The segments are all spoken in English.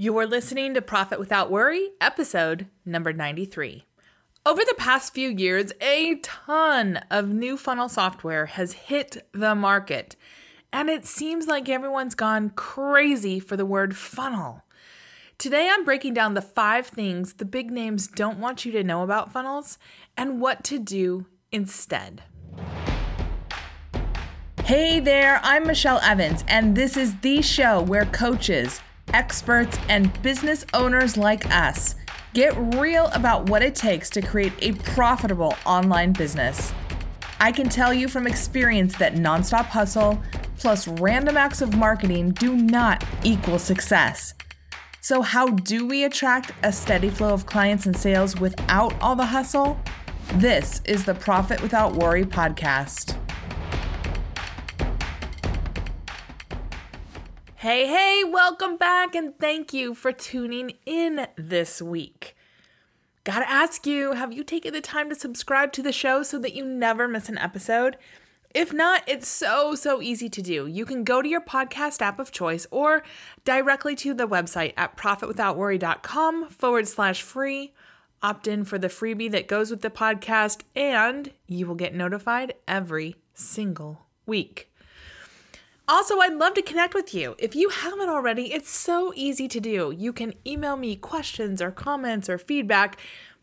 You're listening to Profit Without Worry, episode number 93. Over the past few years, a ton of new funnel software has hit the market, and it seems like everyone's gone crazy for the word funnel. Today, I'm breaking down the five things the big names don't want you to know about funnels and what to do instead. Hey there, I'm Michelle Evans, and this is the show where coaches, experts, and business owners like us get real about what it takes to create a profitable online business. I can tell you from experience that nonstop hustle plus random acts of marketing do not equal success. So, how do we attract a steady flow of clients and sales without all the hustle? This is the Profit Without Worry podcast. Hey, hey, welcome back and thank you for tuning in this week. Gotta ask you, have you taken the time to subscribe to the show so that you never miss an episode? If not, it's so, so easy to do. You can go to your podcast app of choice or directly to the website at profitwithoutworry.com forward slash free. Opt in for the freebie that goes with the podcast, and you will get notified every single week. Also, I'd love to connect with you. If you haven't already, it's so easy to do. You can email me questions or comments or feedback,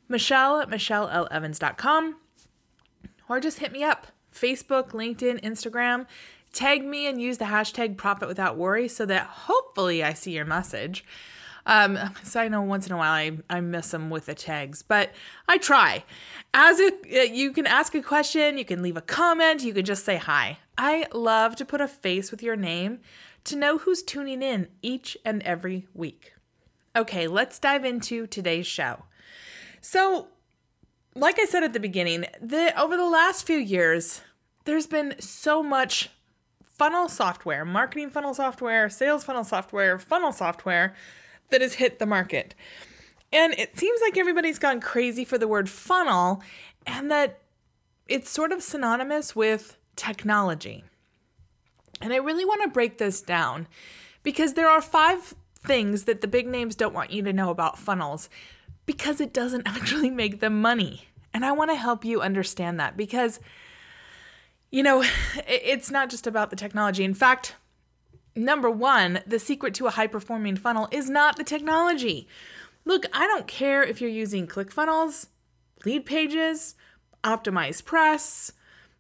Michelle at MichelleLEvans.com, or just hit me up. Facebook, LinkedIn, Instagram. Tag me and use the hashtag Profit Without Worry so that hopefully I see your message. Um, so I know once in a while I, I miss them with the tags, but I try. As a, uh, you can ask a question, you can leave a comment, you can just say hi. I love to put a face with your name to know who's tuning in each and every week. Okay, let's dive into today's show. So, like I said at the beginning, the over the last few years, there's been so much funnel software, marketing funnel software, sales funnel software, funnel software that has hit the market. And it seems like everybody's gone crazy for the word funnel and that it's sort of synonymous with technology. And I really want to break this down because there are five things that the big names don't want you to know about funnels because it doesn't actually make them money. And I want to help you understand that because, you know, it's not just about the technology. In fact, number one, the secret to a high performing funnel is not the technology. Look, I don't care if you're using ClickFunnels, Leadpages, Optimize Press,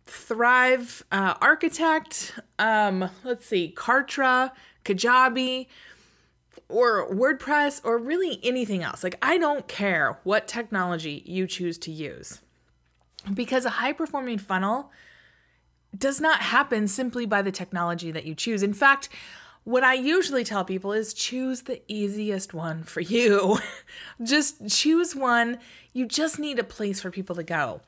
Thrive uh, Architect, um, let's see, Kartra, Kajabi, or WordPress, or really anything else. Like, I don't care what technology you choose to use because a high performing funnel does not happen simply by the technology that you choose. In fact, what I usually tell people is choose the easiest one for you. just choose one. You just need a place for people to go.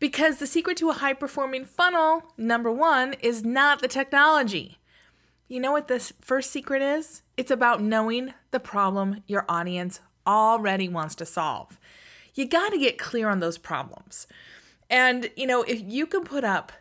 Because the secret to a high performing funnel, number one, is not the technology. You know what this first secret is? It's about knowing the problem your audience already wants to solve. You got to get clear on those problems. And, you know, if you can put up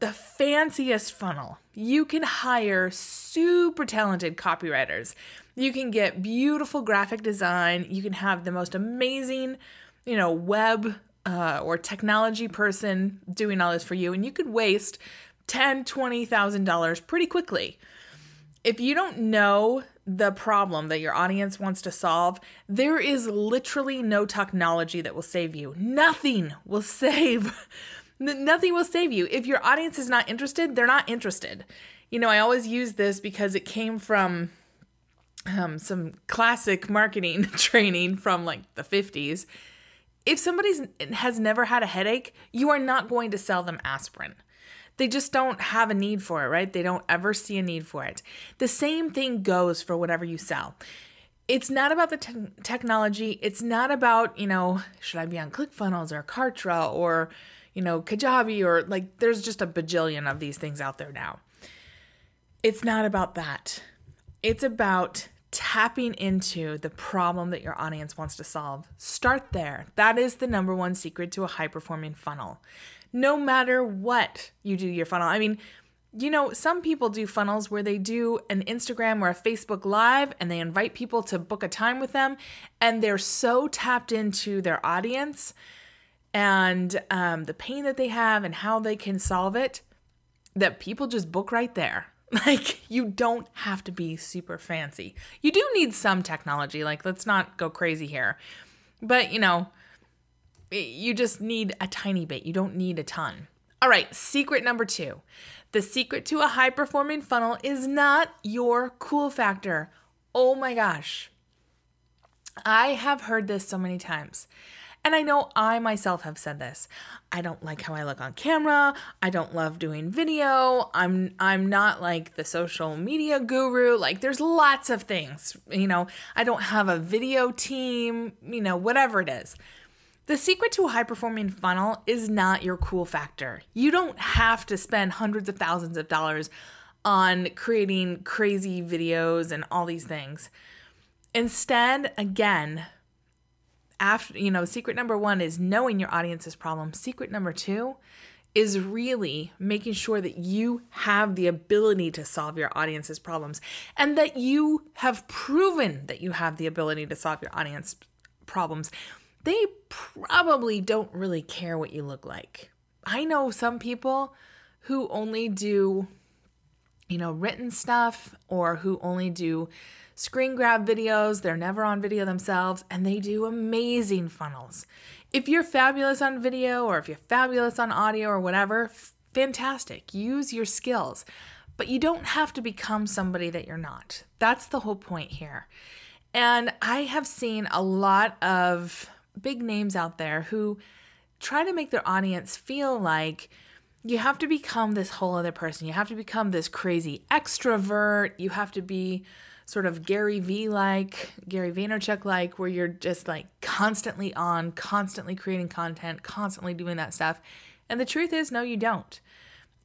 the fanciest funnel. You can hire super talented copywriters. You can get beautiful graphic design. You can have the most amazing, you know, web uh, or technology person doing all this for you, and you could waste ten, twenty thousand dollars pretty quickly. If you don't know the problem that your audience wants to solve, there is literally no technology that will save you. Nothing will save nothing will save you. If your audience is not interested, they're not interested. You know, I always use this because it came from um, some classic marketing training from like the 50s. If somebody has never had a headache, you are not going to sell them aspirin. They just don't have a need for it, right? They don't ever see a need for it. The same thing goes for whatever you sell. It's not about the te- technology. It's not about, you know, should I be on ClickFunnels or Kartra or you know, Kajabi or like there's just a bajillion of these things out there now. It's not about that. It's about tapping into the problem that your audience wants to solve. Start there. That is the number one secret to a high performing funnel. No matter what you do your funnel. I mean, you know, some people do funnels where they do an Instagram or a Facebook Live and they invite people to book a time with them, and they're so tapped into their audience and um, the pain that they have and how they can solve it that people just book right there. Like, you don't have to be super fancy. You do need some technology. Like, let's not go crazy here. But, you know, you just need a tiny bit. You don't need a ton. All right, secret number two the secret to a high performing funnel is not your cool factor. Oh my gosh. I have heard this so many times. And I know I myself have said this. I don't like how I look on camera. I don't love doing video. I'm I'm not like the social media guru. Like there's lots of things, you know. I don't have a video team, you know, whatever it is. The secret to a high performing funnel is not your cool factor. You don't have to spend hundreds of thousands of dollars on creating crazy videos and all these things. Instead, again, after you know, secret number 1 is knowing your audience's problem. Secret number 2 is really making sure that you have the ability to solve your audience's problems and that you have proven that you have the ability to solve your audience problems they probably don't really care what you look like. I know some people who only do, you know, written stuff or who only do screen grab videos. They're never on video themselves and they do amazing funnels. If you're fabulous on video or if you're fabulous on audio or whatever, fantastic. Use your skills. But you don't have to become somebody that you're not. That's the whole point here. And I have seen a lot of big names out there who try to make their audience feel like you have to become this whole other person. You have to become this crazy extrovert. You have to be sort of Gary V like, Gary Vaynerchuk like, where you're just like constantly on, constantly creating content, constantly doing that stuff. And the truth is, no, you don't.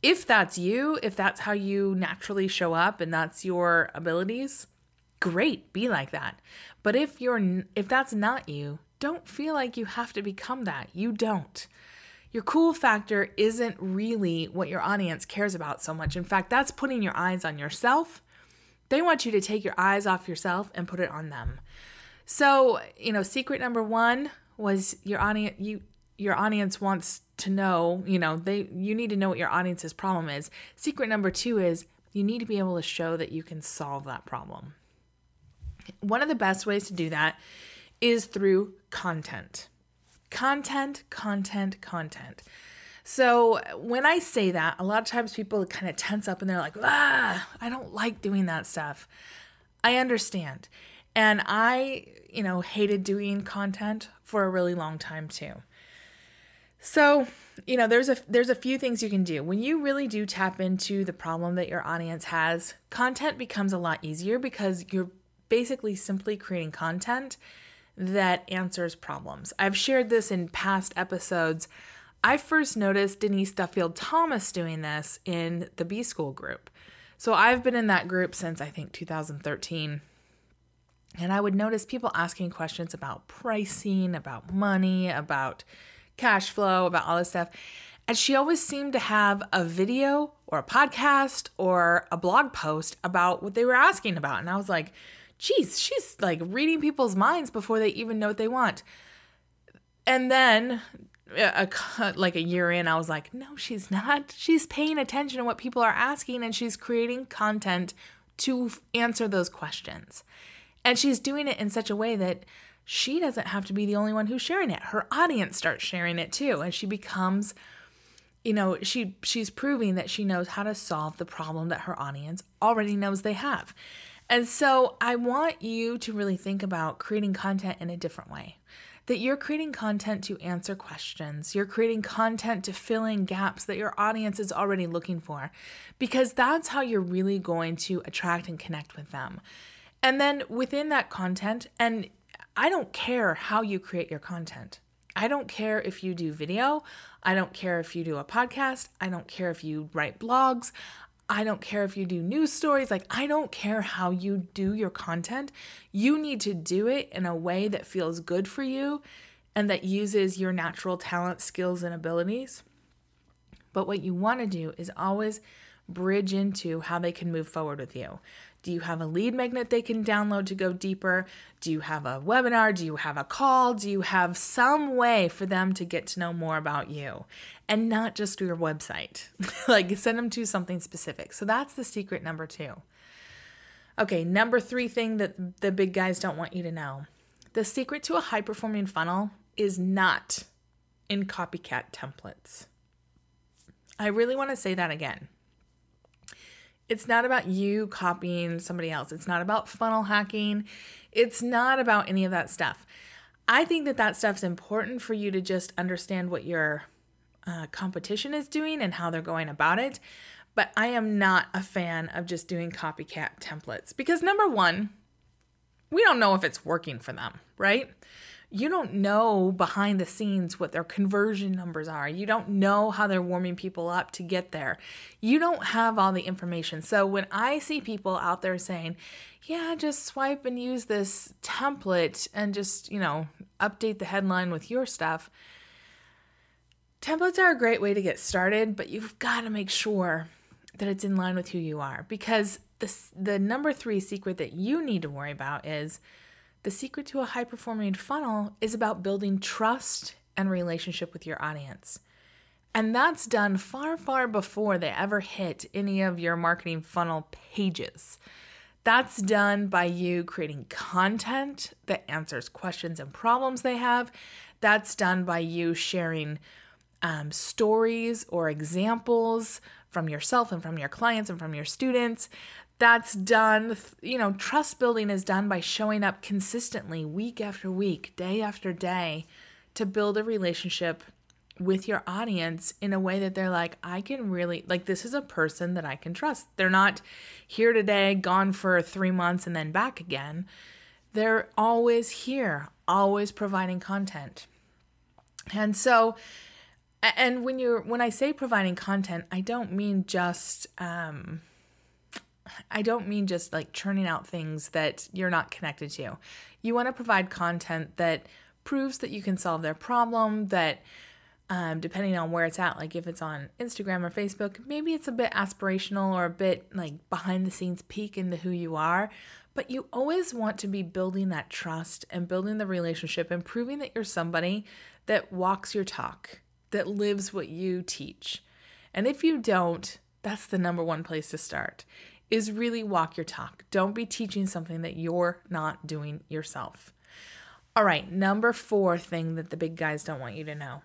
If that's you, if that's how you naturally show up and that's your abilities, great, be like that. But if you're if that's not you, don't feel like you have to become that. You don't. Your cool factor isn't really what your audience cares about so much. In fact, that's putting your eyes on yourself. They want you to take your eyes off yourself and put it on them. So, you know, secret number 1 was your audience you your audience wants to know, you know, they you need to know what your audience's problem is. Secret number 2 is you need to be able to show that you can solve that problem. One of the best ways to do that is through content. Content, content, content. So when I say that, a lot of times people kind of tense up and they're like, ah, I don't like doing that stuff. I understand. And I, you know, hated doing content for a really long time too. So, you know, there's a there's a few things you can do. When you really do tap into the problem that your audience has, content becomes a lot easier because you're basically simply creating content that answers problems. I've shared this in past episodes. I first noticed Denise Duffield Thomas doing this in the B School group. So I've been in that group since I think 2013. And I would notice people asking questions about pricing, about money, about cash flow, about all this stuff. And she always seemed to have a video or a podcast or a blog post about what they were asking about. And I was like, geez, she's like reading people's minds before they even know what they want. And then a, like a year in, I was like, no, she's not. She's paying attention to what people are asking and she's creating content to answer those questions. And she's doing it in such a way that she doesn't have to be the only one who's sharing it. Her audience starts sharing it too. And she becomes, you know, she she's proving that she knows how to solve the problem that her audience already knows they have. And so I want you to really think about creating content in a different way. That you're creating content to answer questions. You're creating content to fill in gaps that your audience is already looking for, because that's how you're really going to attract and connect with them. And then within that content, and I don't care how you create your content. I don't care if you do video. I don't care if you do a podcast. I don't care if you write blogs. I don't care if you do news stories. Like, I don't care how you do your content. You need to do it in a way that feels good for you and that uses your natural talent, skills, and abilities. But what you want to do is always bridge into how they can move forward with you. Do you have a lead magnet they can download to go deeper? Do you have a webinar? Do you have a call? Do you have some way for them to get to know more about you and not just your website? like send them to something specific. So that's the secret number two. Okay, number three thing that the big guys don't want you to know the secret to a high performing funnel is not in copycat templates. I really want to say that again. It's not about you copying somebody else. It's not about funnel hacking. It's not about any of that stuff. I think that that stuff's important for you to just understand what your uh, competition is doing and how they're going about it. But I am not a fan of just doing copycat templates because number one, we don't know if it's working for them, right? You don't know behind the scenes what their conversion numbers are. You don't know how they're warming people up to get there. You don't have all the information. So when I see people out there saying, yeah, just swipe and use this template and just, you know, update the headline with your stuff. Templates are a great way to get started, but you've got to make sure that it's in line with who you are because the, the number three secret that you need to worry about is the secret to a high performing funnel is about building trust and relationship with your audience. And that's done far, far before they ever hit any of your marketing funnel pages. That's done by you creating content that answers questions and problems they have. That's done by you sharing um, stories or examples from yourself and from your clients and from your students that's done you know trust building is done by showing up consistently week after week day after day to build a relationship with your audience in a way that they're like i can really like this is a person that i can trust. They're not here today gone for three months and then back again. They're always here always providing content. And so and when you're when i say providing content i don't mean just um I don't mean just like churning out things that you're not connected to. You want to provide content that proves that you can solve their problem, that um, depending on where it's at, like if it's on Instagram or Facebook, maybe it's a bit aspirational or a bit like behind the scenes peek into who you are. But you always want to be building that trust and building the relationship and proving that you're somebody that walks your talk, that lives what you teach. And if you don't, that's the number one place to start is really walk your talk. Don't be teaching something that you're not doing yourself. All right, number four thing that the big guys don't want you to know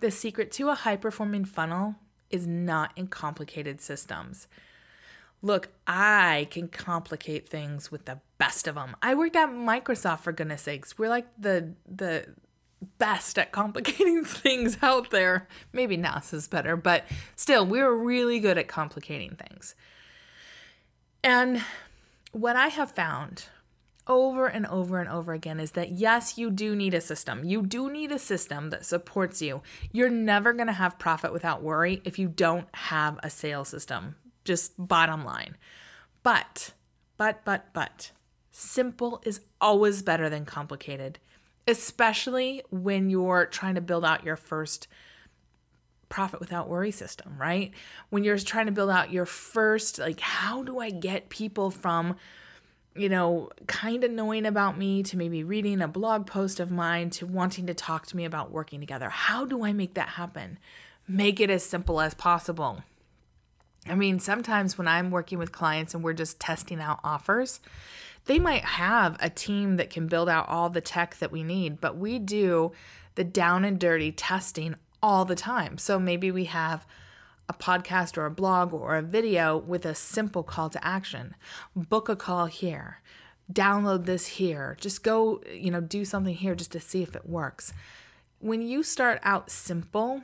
the secret to a high performing funnel is not in complicated systems. Look, I can complicate things with the best of them. I worked at Microsoft for goodness sakes. We're like the the best at complicating things out there. Maybe NASA's better, but still, we're really good at complicating things. And what I have found over and over and over again is that yes, you do need a system. You do need a system that supports you. You're never going to have profit without worry if you don't have a sales system. Just bottom line. But, but, but, but, simple is always better than complicated, especially when you're trying to build out your first profit without worry system, right? When you're trying to build out your first, like, how do I get people from, you know, kind of knowing about me to maybe reading a blog post of mine to wanting to talk to me about working together? How do I make that happen? Make it as simple as possible. I mean, sometimes when I'm working with clients and we're just testing out offers, they might have a team that can build out all the tech that we need, but we do the down and dirty testing all the time. So maybe we have a podcast or a blog or a video with a simple call to action. Book a call here. Download this here. Just go, you know, do something here just to see if it works. When you start out simple,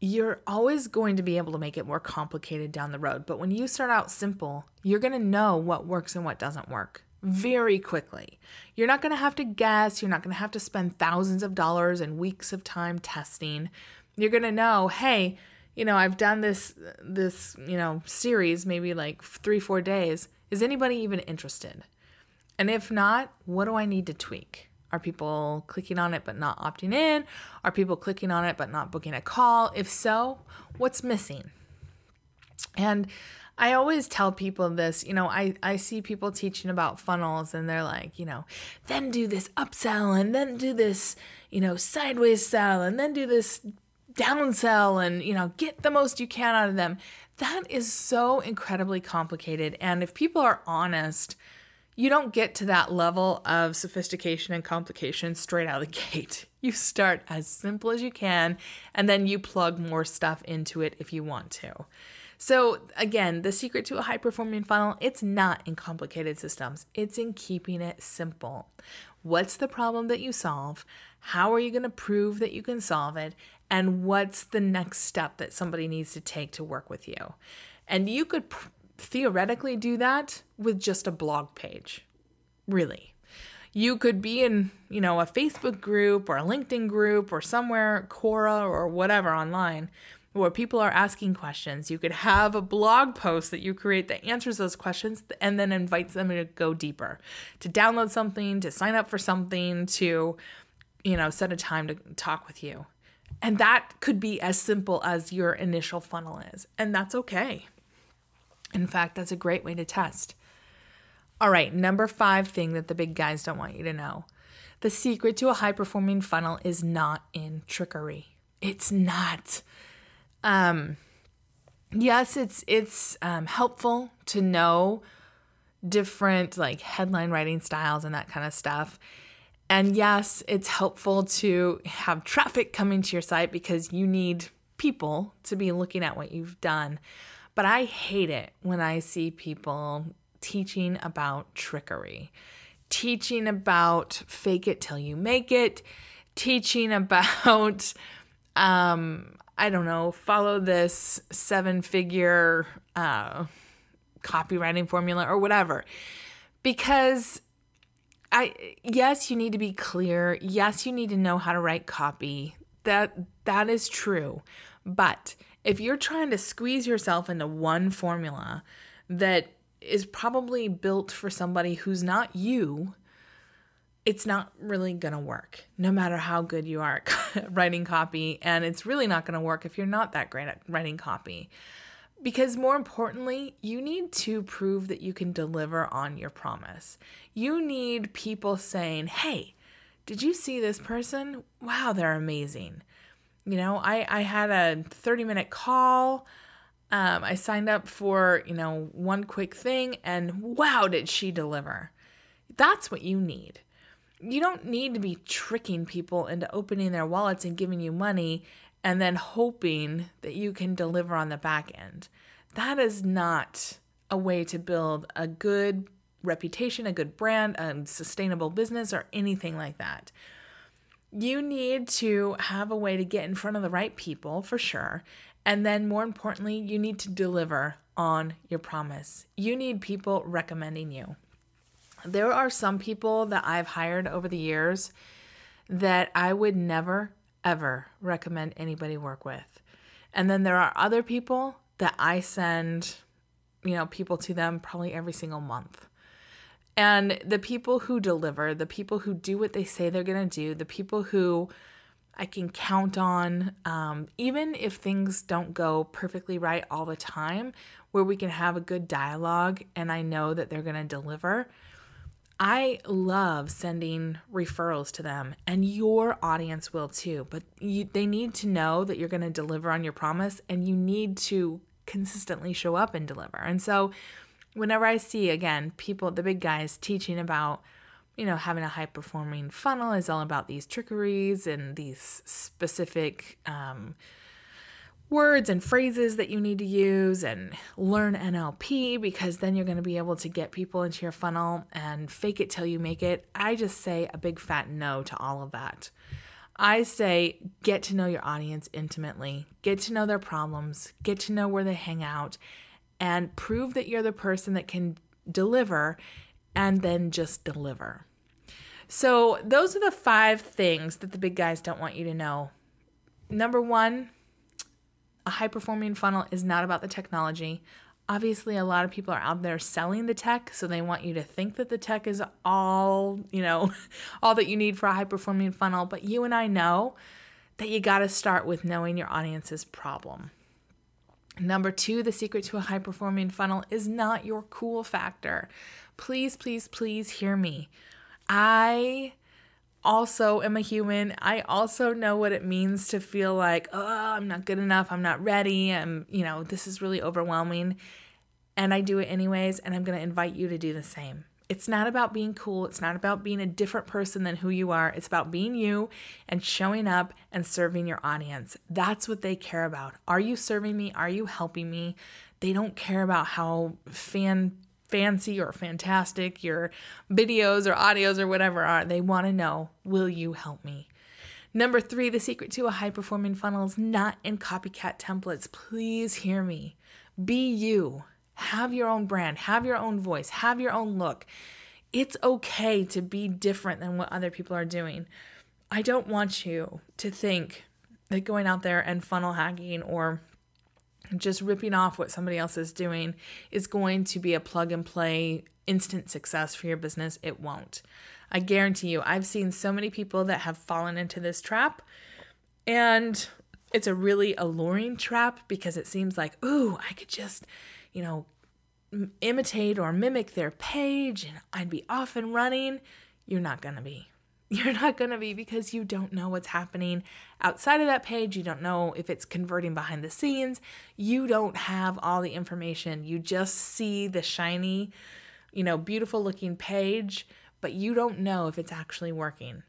you're always going to be able to make it more complicated down the road. But when you start out simple, you're going to know what works and what doesn't work very quickly. You're not going to have to guess. You're not going to have to spend thousands of dollars and weeks of time testing. You're going to know, hey, you know, I've done this this, you know, series maybe like 3 4 days. Is anybody even interested? And if not, what do I need to tweak? Are people clicking on it but not opting in? Are people clicking on it but not booking a call? If so, what's missing? And I always tell people this, you know, I, I see people teaching about funnels and they're like, you know, then do this upsell and then do this, you know, sideways sell and then do this downsell and, you know, get the most you can out of them. That is so incredibly complicated. And if people are honest, you don't get to that level of sophistication and complication straight out of the gate. You start as simple as you can and then you plug more stuff into it if you want to. So, again, the secret to a high performing funnel, it's not in complicated systems. It's in keeping it simple. What's the problem that you solve? How are you going to prove that you can solve it? And what's the next step that somebody needs to take to work with you? And you could pr- theoretically do that with just a blog page. Really. You could be in, you know, a Facebook group or a LinkedIn group or somewhere, Quora or whatever online where people are asking questions. You could have a blog post that you create that answers those questions and then invites them to go deeper, to download something, to sign up for something, to, you know, set a time to talk with you. And that could be as simple as your initial funnel is. And that's okay. In fact, that's a great way to test. All right, number five thing that the big guys don't want you to know the secret to a high performing funnel is not in trickery. It's not. Um, yes, it's it's um, helpful to know different like headline writing styles and that kind of stuff. And yes, it's helpful to have traffic coming to your site because you need people to be looking at what you've done. But I hate it when I see people teaching about trickery, teaching about fake it till you make it, teaching about um, I don't know, follow this seven figure uh, copywriting formula or whatever. Because I yes, you need to be clear. Yes, you need to know how to write copy. That that is true. But if you're trying to squeeze yourself into one formula that is probably built for somebody who's not you, it's not really going to work no matter how good you are at writing copy. And it's really not going to work if you're not that great at writing copy. Because more importantly, you need to prove that you can deliver on your promise. You need people saying, hey, did you see this person? Wow, they're amazing. You know, I, I had a 30 minute call. Um, I signed up for, you know, one quick thing and wow, did she deliver? That's what you need you don't need to be tricking people into opening their wallets and giving you money and then hoping that you can deliver on the back end. That is not a way to build a good reputation, a good brand, a sustainable business, or anything like that. You need to have a way to get in front of the right people for sure. And then, more importantly, you need to deliver on your promise. You need people recommending you. There are some people that I've hired over the years that I would never, ever recommend anybody work with. And then there are other people that I send, you know, people to them probably every single month. And the people who deliver, the people who do what they say they're going to do, the people who I can count on, um, even if things don't go perfectly right all the time, where we can have a good dialogue and I know that they're going to deliver, I love sending referrals to them, and your audience will too. But you, they need to know that you're going to deliver on your promise, and you need to consistently show up and deliver. And so, whenever I see again people, the big guys, teaching about, you know, having a high performing funnel is all about these trickeries and these specific um, words and phrases that you need to use and learn NLP because then you're going to be able to get people into your funnel and fake it till you make it. I just say a big fat no to all of that. I say get to know your audience intimately, get to know their problems, get to know where they hang out, and prove that you're the person that can deliver and then just deliver. So, those are the five things that the big guys don't want you to know. Number one, a high performing funnel is not about the technology. Obviously, a lot of people are out there selling the tech, so they want you to think that the tech is all, you know, all that you need for a high performing funnel. But you and I know that you got to start with knowing your audience's problem. Number two, the secret to a high performing funnel is not your cool factor. Please, please, please hear me. I also am a human. I also know what it means to feel like, oh, I'm not good enough. I'm not ready. I'm, you know, this is really overwhelming. And I do it anyways. And I'm going to invite you to do the same. It's not about being cool. It's not about being a different person than who you are. It's about being you and showing up and serving your audience. That's what they care about. Are you serving me? Are you helping me? They don't care about how fan fancy or fantastic your videos or audios or whatever are. They want to know, will you help me? Number three, the secret to a high performing funnel is not in copycat templates. Please hear me. Be you. Have your own brand, have your own voice, have your own look. It's okay to be different than what other people are doing. I don't want you to think that going out there and funnel hacking or just ripping off what somebody else is doing is going to be a plug and play instant success for your business. It won't. I guarantee you, I've seen so many people that have fallen into this trap, and it's a really alluring trap because it seems like, ooh, I could just you know, imitate or mimic their page and I'd be off and running, you're not going to be. You're not going to be because you don't know what's happening outside of that page. You don't know if it's converting behind the scenes. You don't have all the information. You just see the shiny, you know, beautiful looking page, but you don't know if it's actually working.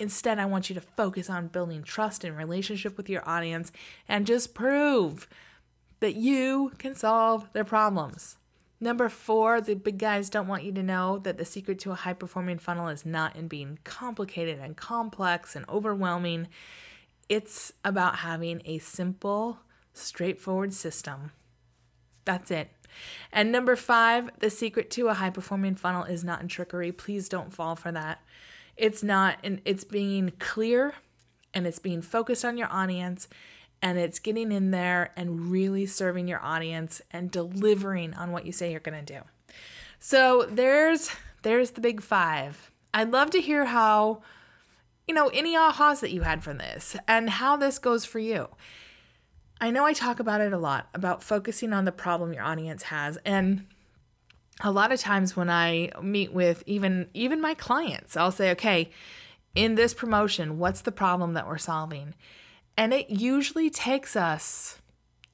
Instead, I want you to focus on building trust and relationship with your audience and just prove that you can solve their problems. Number four, the big guys don't want you to know that the secret to a high performing funnel is not in being complicated and complex and overwhelming. It's about having a simple, straightforward system. That's it. And number five, the secret to a high performing funnel is not in trickery. Please don't fall for that. It's not, and it's being clear and it's being focused on your audience and it's getting in there and really serving your audience and delivering on what you say you're going to do. So there's there's the big 5. I'd love to hear how you know any ahas that you had from this and how this goes for you. I know I talk about it a lot about focusing on the problem your audience has and a lot of times when I meet with even even my clients, I'll say, "Okay, in this promotion, what's the problem that we're solving?" And it usually takes us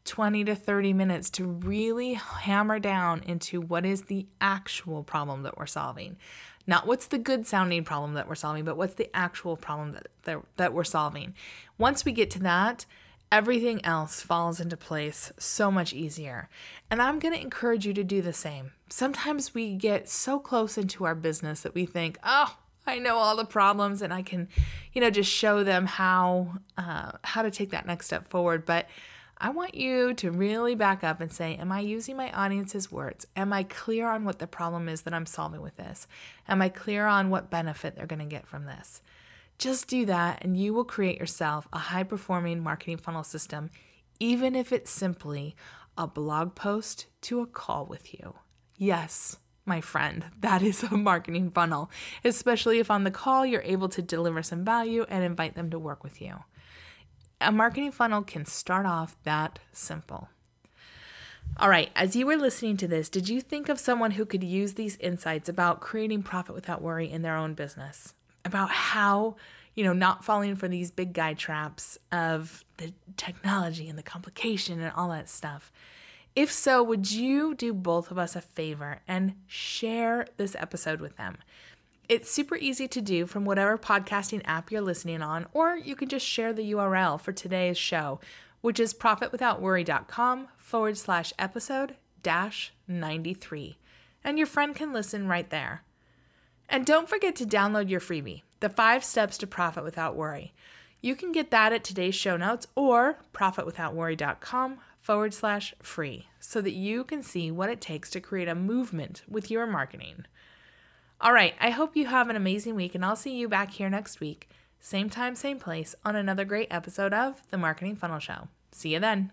20 to 30 minutes to really hammer down into what is the actual problem that we're solving. Not what's the good sounding problem that we're solving, but what's the actual problem that, that, that we're solving. Once we get to that, everything else falls into place so much easier. And I'm going to encourage you to do the same. Sometimes we get so close into our business that we think, oh, I know all the problems and I can, you know, just show them how uh, how to take that next step forward. But I want you to really back up and say, Am I using my audience's words? Am I clear on what the problem is that I'm solving with this? Am I clear on what benefit they're going to get from this? Just do that, and you will create yourself a high performing marketing funnel system, even if it's simply a blog post to a call with you. Yes, my friend. That is a marketing funnel, especially if on the call you're able to deliver some value and invite them to work with you. A marketing funnel can start off that simple. All right, as you were listening to this, did you think of someone who could use these insights about creating profit without worry in their own business? About how, you know, not falling for these big guy traps of the technology and the complication and all that stuff. If so, would you do both of us a favor and share this episode with them? It's super easy to do from whatever podcasting app you're listening on, or you can just share the URL for today's show, which is profitwithoutworry.com forward slash episode dash 93. And your friend can listen right there. And don't forget to download your freebie, The Five Steps to Profit Without Worry. You can get that at today's show notes or profitwithoutworry.com forward slash free so that you can see what it takes to create a movement with your marketing. All right, I hope you have an amazing week, and I'll see you back here next week, same time, same place, on another great episode of The Marketing Funnel Show. See you then.